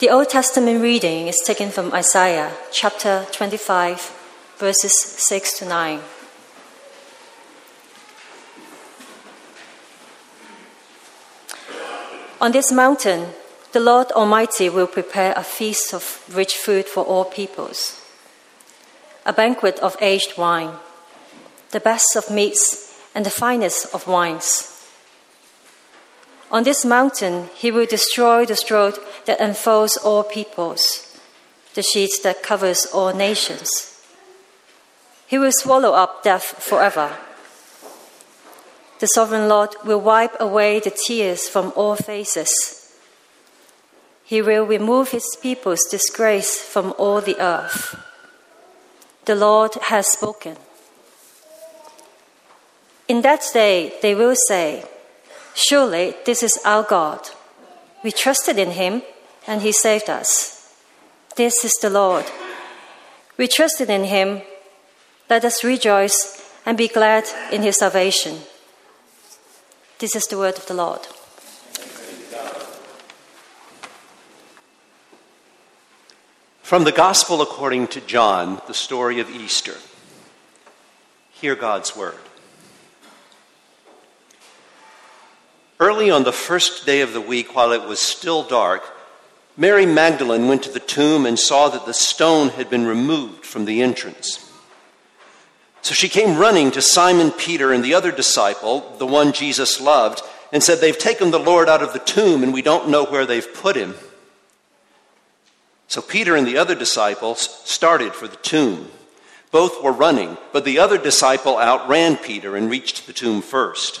The Old Testament reading is taken from Isaiah chapter 25, verses 6 to 9. On this mountain, the Lord Almighty will prepare a feast of rich food for all peoples, a banquet of aged wine, the best of meats and the finest of wines. On this mountain, he will destroy the throat that enfolds all peoples, the sheet that covers all nations. He will swallow up death forever. The sovereign Lord will wipe away the tears from all faces. He will remove his people's disgrace from all the earth. The Lord has spoken. In that day, they will say, Surely this is our God. We trusted in him, and he saved us. This is the Lord. We trusted in him. Let us rejoice and be glad in his salvation. This is the word of the Lord. From the Gospel according to John, the story of Easter. Hear God's word. Early on the first day of the week, while it was still dark, Mary Magdalene went to the tomb and saw that the stone had been removed from the entrance. So she came running to Simon Peter and the other disciple, the one Jesus loved, and said, They've taken the Lord out of the tomb, and we don't know where they've put him. So Peter and the other disciples started for the tomb. Both were running, but the other disciple outran Peter and reached the tomb first.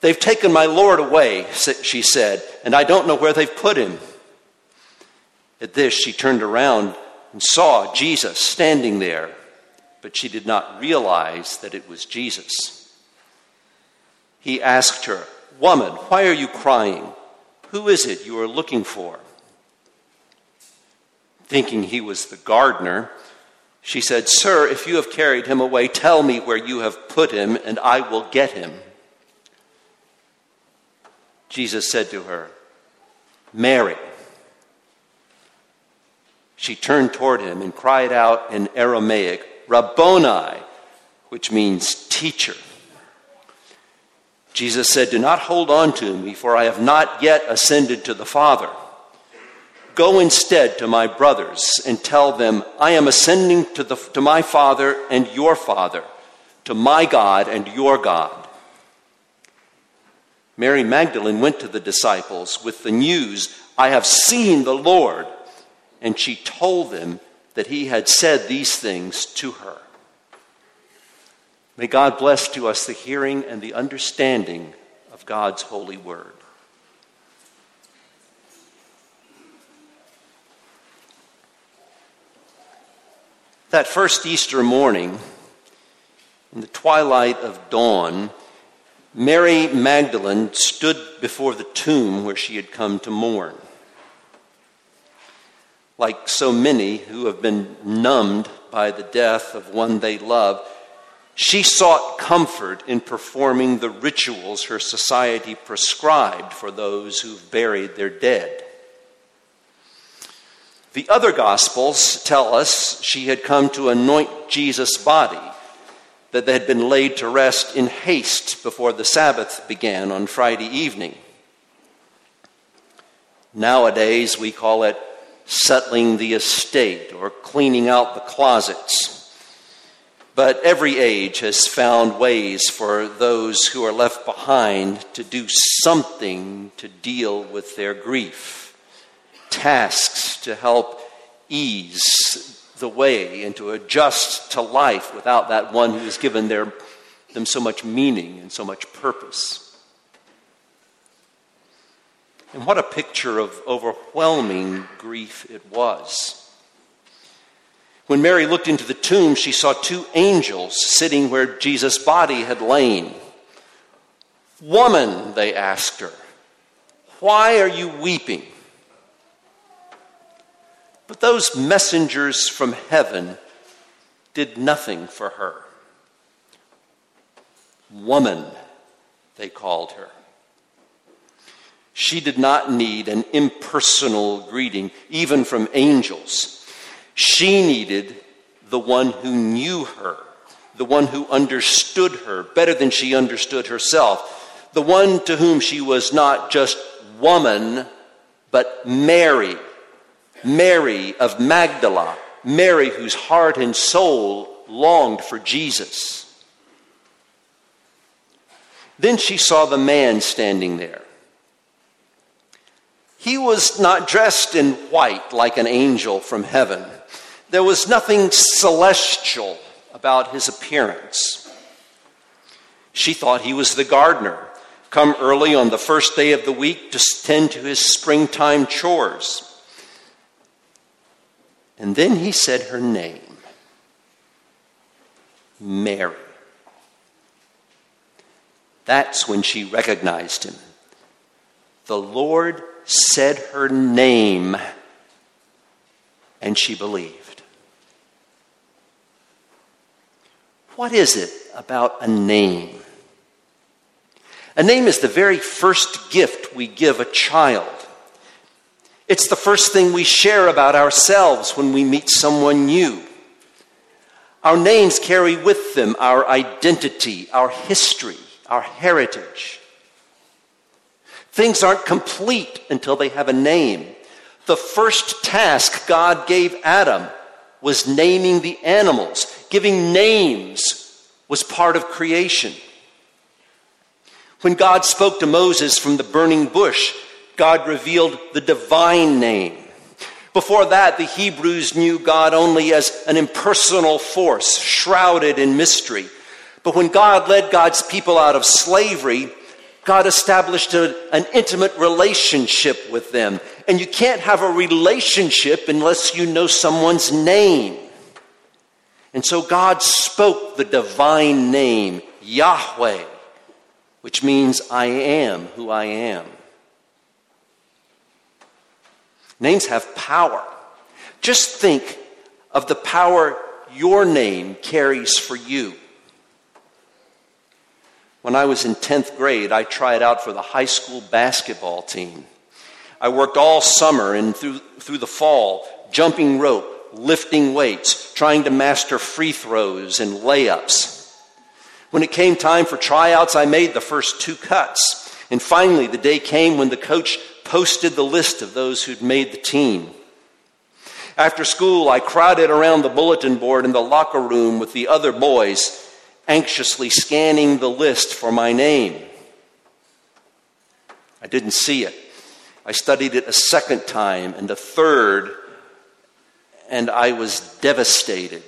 They've taken my Lord away, she said, and I don't know where they've put him. At this, she turned around and saw Jesus standing there but she did not realize that it was Jesus. He asked her, Woman, why are you crying? Who is it you are looking for? Thinking he was the gardener, she said, Sir, if you have carried him away, tell me where you have put him, and I will get him. Jesus said to her, Mary. She turned toward him and cried out in Aramaic, Rabboni, which means teacher. Jesus said, Do not hold on to me, for I have not yet ascended to the Father. Go instead to my brothers and tell them, I am ascending to, the, to my Father and your Father, to my God and your God. Mary Magdalene went to the disciples with the news, I have seen the Lord. And she told them that he had said these things to her. May God bless to us the hearing and the understanding of God's holy word. That first Easter morning, in the twilight of dawn, Mary Magdalene stood before the tomb where she had come to mourn like so many who have been numbed by the death of one they love, she sought comfort in performing the rituals her society prescribed for those who've buried their dead. The other Gospels tell us she had come to anoint Jesus' body that they had been laid to rest in haste before the Sabbath began on Friday evening. Nowadays, we call it settling the estate or cleaning out the closets. But every age has found ways for those who are left behind to do something to deal with their grief, tasks to help ease the way and to adjust to life without that one who has given their, them so much meaning and so much purpose. And what a picture of overwhelming grief it was. When Mary looked into the tomb, she saw two angels sitting where Jesus' body had lain. Woman, they asked her, why are you weeping? But those messengers from heaven did nothing for her. Woman, they called her. She did not need an impersonal greeting, even from angels. She needed the one who knew her, the one who understood her better than she understood herself, the one to whom she was not just woman, but Mary, Mary of Magdala, Mary whose heart and soul longed for Jesus. Then she saw the man standing there. He was not dressed in white like an angel from heaven. There was nothing celestial about his appearance. She thought he was the gardener, come early on the first day of the week to tend to his springtime chores. And then he said her name Mary. That's when she recognized him. The Lord said her name, and she believed. What is it about a name? A name is the very first gift we give a child. It's the first thing we share about ourselves when we meet someone new. Our names carry with them our identity, our history, our heritage. Things aren't complete until they have a name. The first task God gave Adam was naming the animals. Giving names was part of creation. When God spoke to Moses from the burning bush, God revealed the divine name. Before that, the Hebrews knew God only as an impersonal force, shrouded in mystery. But when God led God's people out of slavery, God established a, an intimate relationship with them. And you can't have a relationship unless you know someone's name. And so God spoke the divine name, Yahweh, which means I am who I am. Names have power. Just think of the power your name carries for you. When I was in 10th grade, I tried out for the high school basketball team. I worked all summer and through, through the fall, jumping rope, lifting weights, trying to master free throws and layups. When it came time for tryouts, I made the first two cuts. And finally, the day came when the coach posted the list of those who'd made the team. After school, I crowded around the bulletin board in the locker room with the other boys anxiously scanning the list for my name. I didn't see it. I studied it a second time and a third, and I was devastated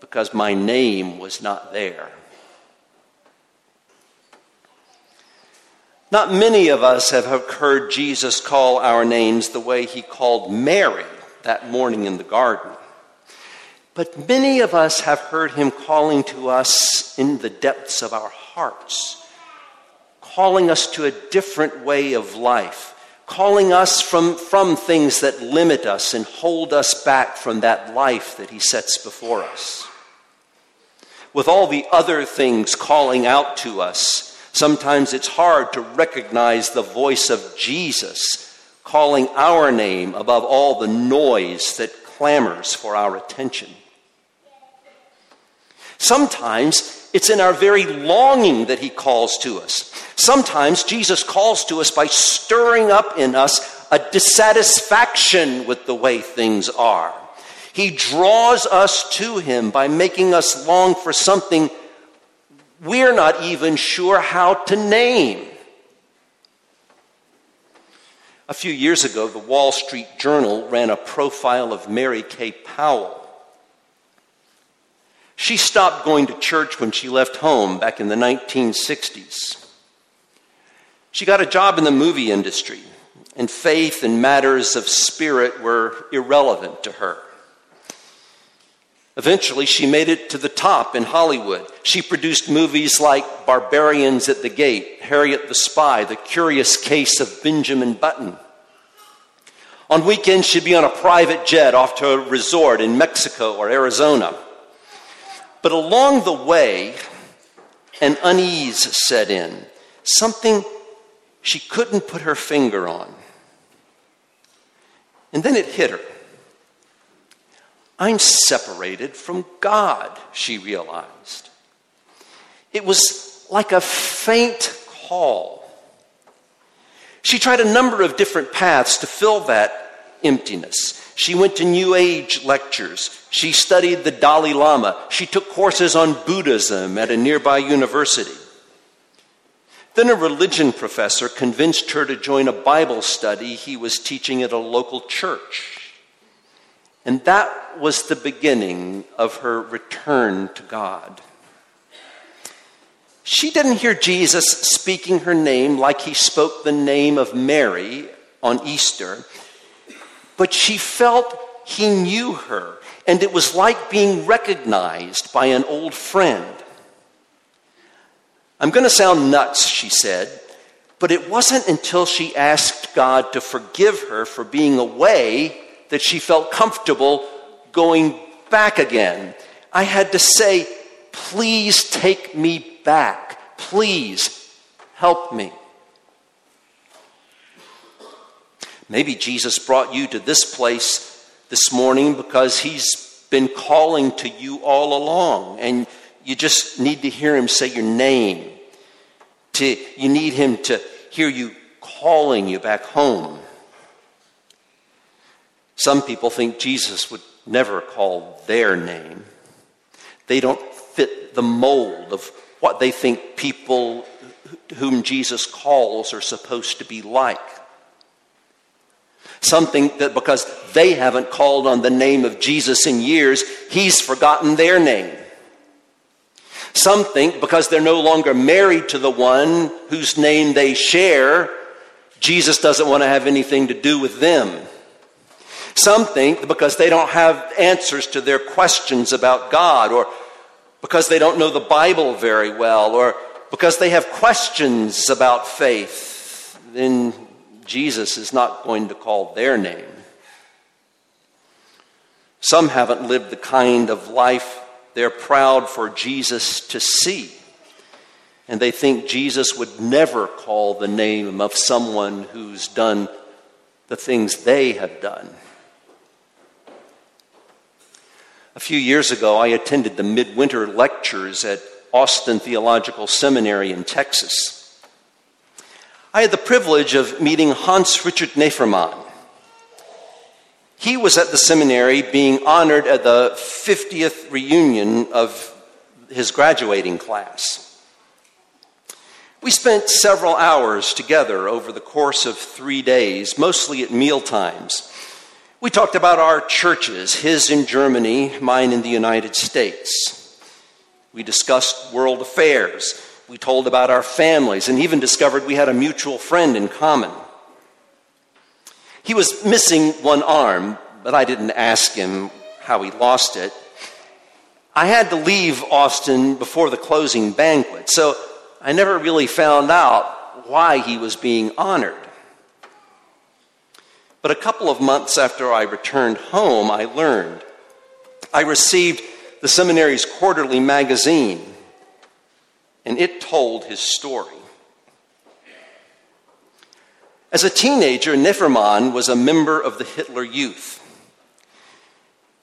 because my name was not there. Not many of us have heard Jesus call our names the way he called Mary that morning in the garden. But many of us have heard him calling to us in the depths of our hearts, calling us to a different way of life, calling us from, from things that limit us and hold us back from that life that he sets before us. With all the other things calling out to us, sometimes it's hard to recognize the voice of Jesus calling our name above all the noise that clamors for our attention. Sometimes it's in our very longing that he calls to us. Sometimes Jesus calls to us by stirring up in us a dissatisfaction with the way things are. He draws us to him by making us long for something we're not even sure how to name. A few years ago, the Wall Street Journal ran a profile of Mary Kay Powell. She stopped going to church when she left home back in the 1960s. She got a job in the movie industry, and faith and matters of spirit were irrelevant to her. Eventually, she made it to the top in Hollywood. She produced movies like Barbarians at the Gate, Harriet the Spy, The Curious Case of Benjamin Button. On weekends, she'd be on a private jet off to a resort in Mexico or Arizona. But along the way, an unease set in, something she couldn't put her finger on. And then it hit her. I'm separated from God, she realized. It was like a faint call. She tried a number of different paths to fill that emptiness. She went to New Age lectures. She studied the Dalai Lama. She took courses on Buddhism at a nearby university. Then a religion professor convinced her to join a Bible study he was teaching at a local church. And that was the beginning of her return to God. She didn't hear Jesus speaking her name like he spoke the name of Mary on Easter, but she felt he knew her, and it was like being recognized by an old friend. I'm going to sound nuts, she said, but it wasn't until she asked God to forgive her for being away that she felt comfortable going back again. I had to say, Please take me back. Please help me. Maybe Jesus brought you to this place this morning because he's been calling to you all along, and you just need to hear him say your name. To, you need him to hear you calling you back home. Some people think Jesus would never call their name. They don't fit the mold of what they think people whom Jesus calls are supposed to be like. Some think that because they haven't called on the name of Jesus in years, he's forgotten their name. Some think because they're no longer married to the one whose name they share, Jesus doesn't want to have anything to do with them. Some think because they don't have answers to their questions about God, or because they don't know the Bible very well, or because they have questions about faith, then Jesus is not going to call their name. Some haven't lived the kind of life they're proud for Jesus to see. And they think Jesus would never call the name of someone who's done the things they have done. A few years ago, I attended the midwinter lectures at Austin Theological Seminary in Texas. I had the privilege of meeting Hans Richard Nevermann. He was at the seminary being honored at the 50th reunion of his graduating class. We spent several hours together over the course of three days, mostly at meal times. We talked about our churches, his in Germany, mine in the United States. We discussed world affairs. We told about our families and even discovered we had a mutual friend in common. He was missing one arm, but I didn't ask him how he lost it. I had to leave Austin before the closing banquet, so I never really found out why he was being honored. But a couple of months after I returned home, I learned. I received the seminary's quarterly magazine, and it told his story. As a teenager, Nevermann was a member of the Hitler Youth.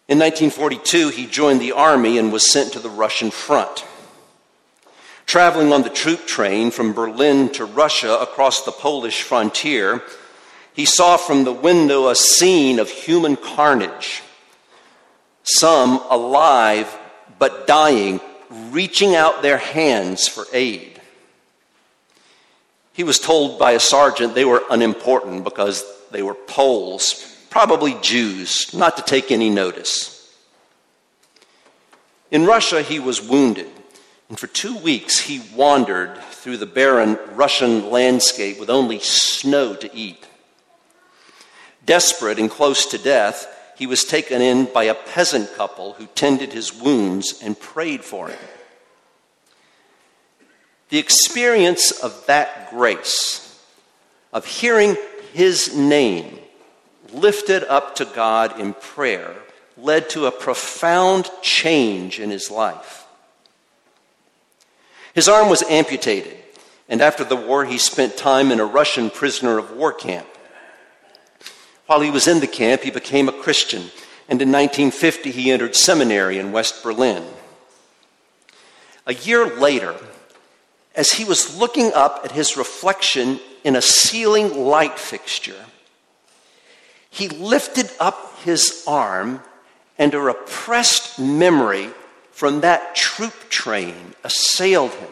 In 1942, he joined the army and was sent to the Russian front. Traveling on the troop train from Berlin to Russia across the Polish frontier, he saw from the window a scene of human carnage. Some alive but dying, reaching out their hands for aid. He was told by a sergeant they were unimportant because they were Poles, probably Jews, not to take any notice. In Russia, he was wounded, and for two weeks he wandered through the barren Russian landscape with only snow to eat. Desperate and close to death, he was taken in by a peasant couple who tended his wounds and prayed for him. The experience of that grace, of hearing his name lifted up to God in prayer, led to a profound change in his life. His arm was amputated, and after the war, he spent time in a Russian prisoner of war camp. While he was in the camp, he became a Christian, and in 1950 he entered seminary in West Berlin. A year later, as he was looking up at his reflection in a ceiling light fixture, he lifted up his arm, and a repressed memory from that troop train assailed him.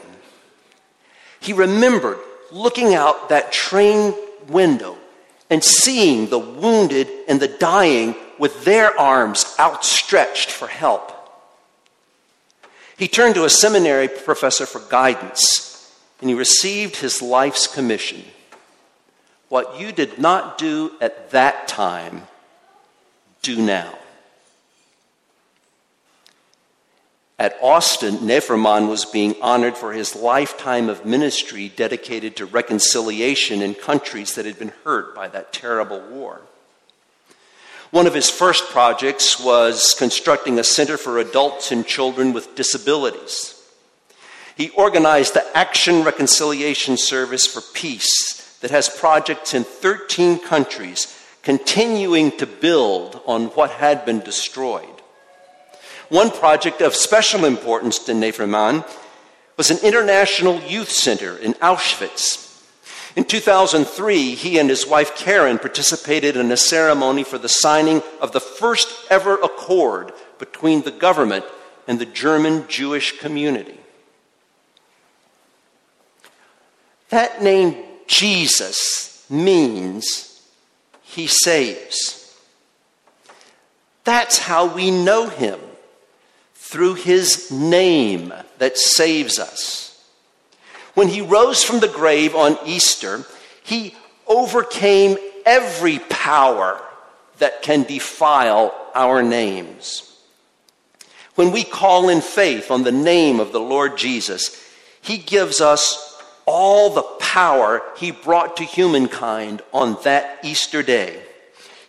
He remembered looking out that train window and seeing the wounded and the dying with their arms outstretched for help. He turned to a seminary professor for guidance and he received his life's commission. What you did not do at that time, do now. At Austin, Nevermann was being honored for his lifetime of ministry dedicated to reconciliation in countries that had been hurt by that terrible war. One of his first projects was constructing a center for adults and children with disabilities. He organized the Action Reconciliation Service for Peace that has projects in 13 countries, continuing to build on what had been destroyed. One project of special importance to Nevermann was an international youth center in Auschwitz. In 2003, he and his wife Karen participated in a ceremony for the signing of the first ever accord between the government and the German Jewish community. That name Jesus means he saves. That's how we know him through his name that saves us. When he rose from the grave on Easter, he overcame every power that can defile our names. When we call in faith on the name of the Lord Jesus, he gives us all the power he brought to humankind on that Easter day.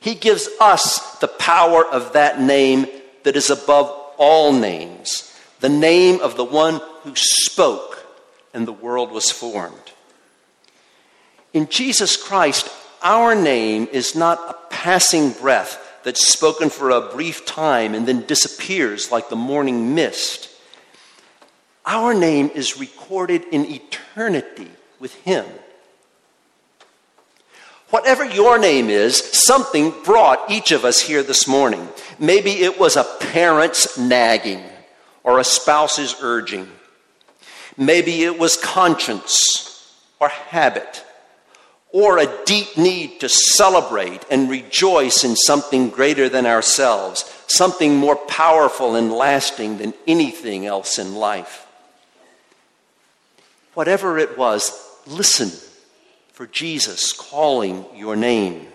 He gives us the power of that name that is above all names, the name of the one who spoke and the world was formed. In Jesus Christ, our name is not a passing breath that's spoken for a brief time and then disappears like the morning mist. Our name is recorded in eternity with Him. Whatever your name is, something brought each of us here this morning. Maybe it was a parent's nagging or a spouse's urging. Maybe it was conscience or habit or a deep need to celebrate and rejoice in something greater than ourselves, something more powerful and lasting than anything else in life. Whatever it was, listen for Jesus calling your name.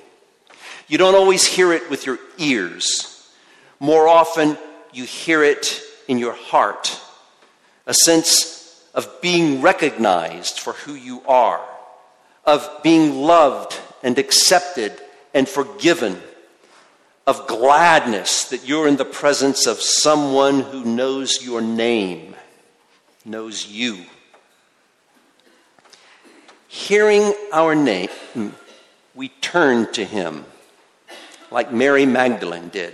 You don't always hear it with your ears. More often, you hear it in your heart. A sense of being recognized for who you are, of being loved and accepted and forgiven, of gladness that you're in the presence of someone who knows your name, knows you hearing our name, we turn to him like Mary Magdalene did.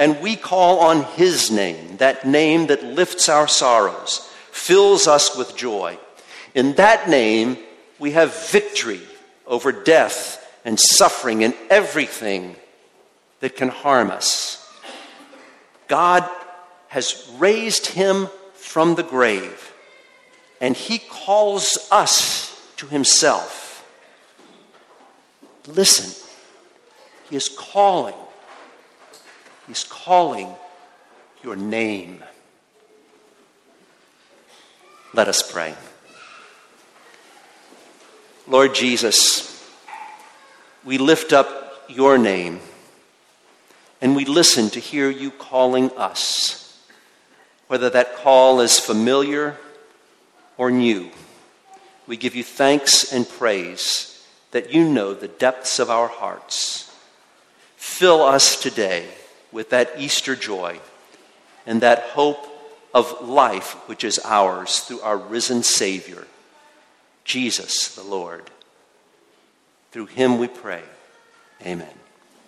And we call on his name, that name that lifts our sorrows. fills us with joy. In that name, we have victory over death and suffering and everything that can harm us. God has raised him from the grave, and he calls us to himself. Listen, he is calling. He's calling your name. Let us pray. Lord Jesus, we lift up your name and we listen to hear you calling us, whether that call is familiar or new. We give you thanks and praise that you know the depths of our hearts. Fill us today with that Easter joy and that hope of life which is ours through our risen Savior, Jesus the Lord. Through him we pray. Amen.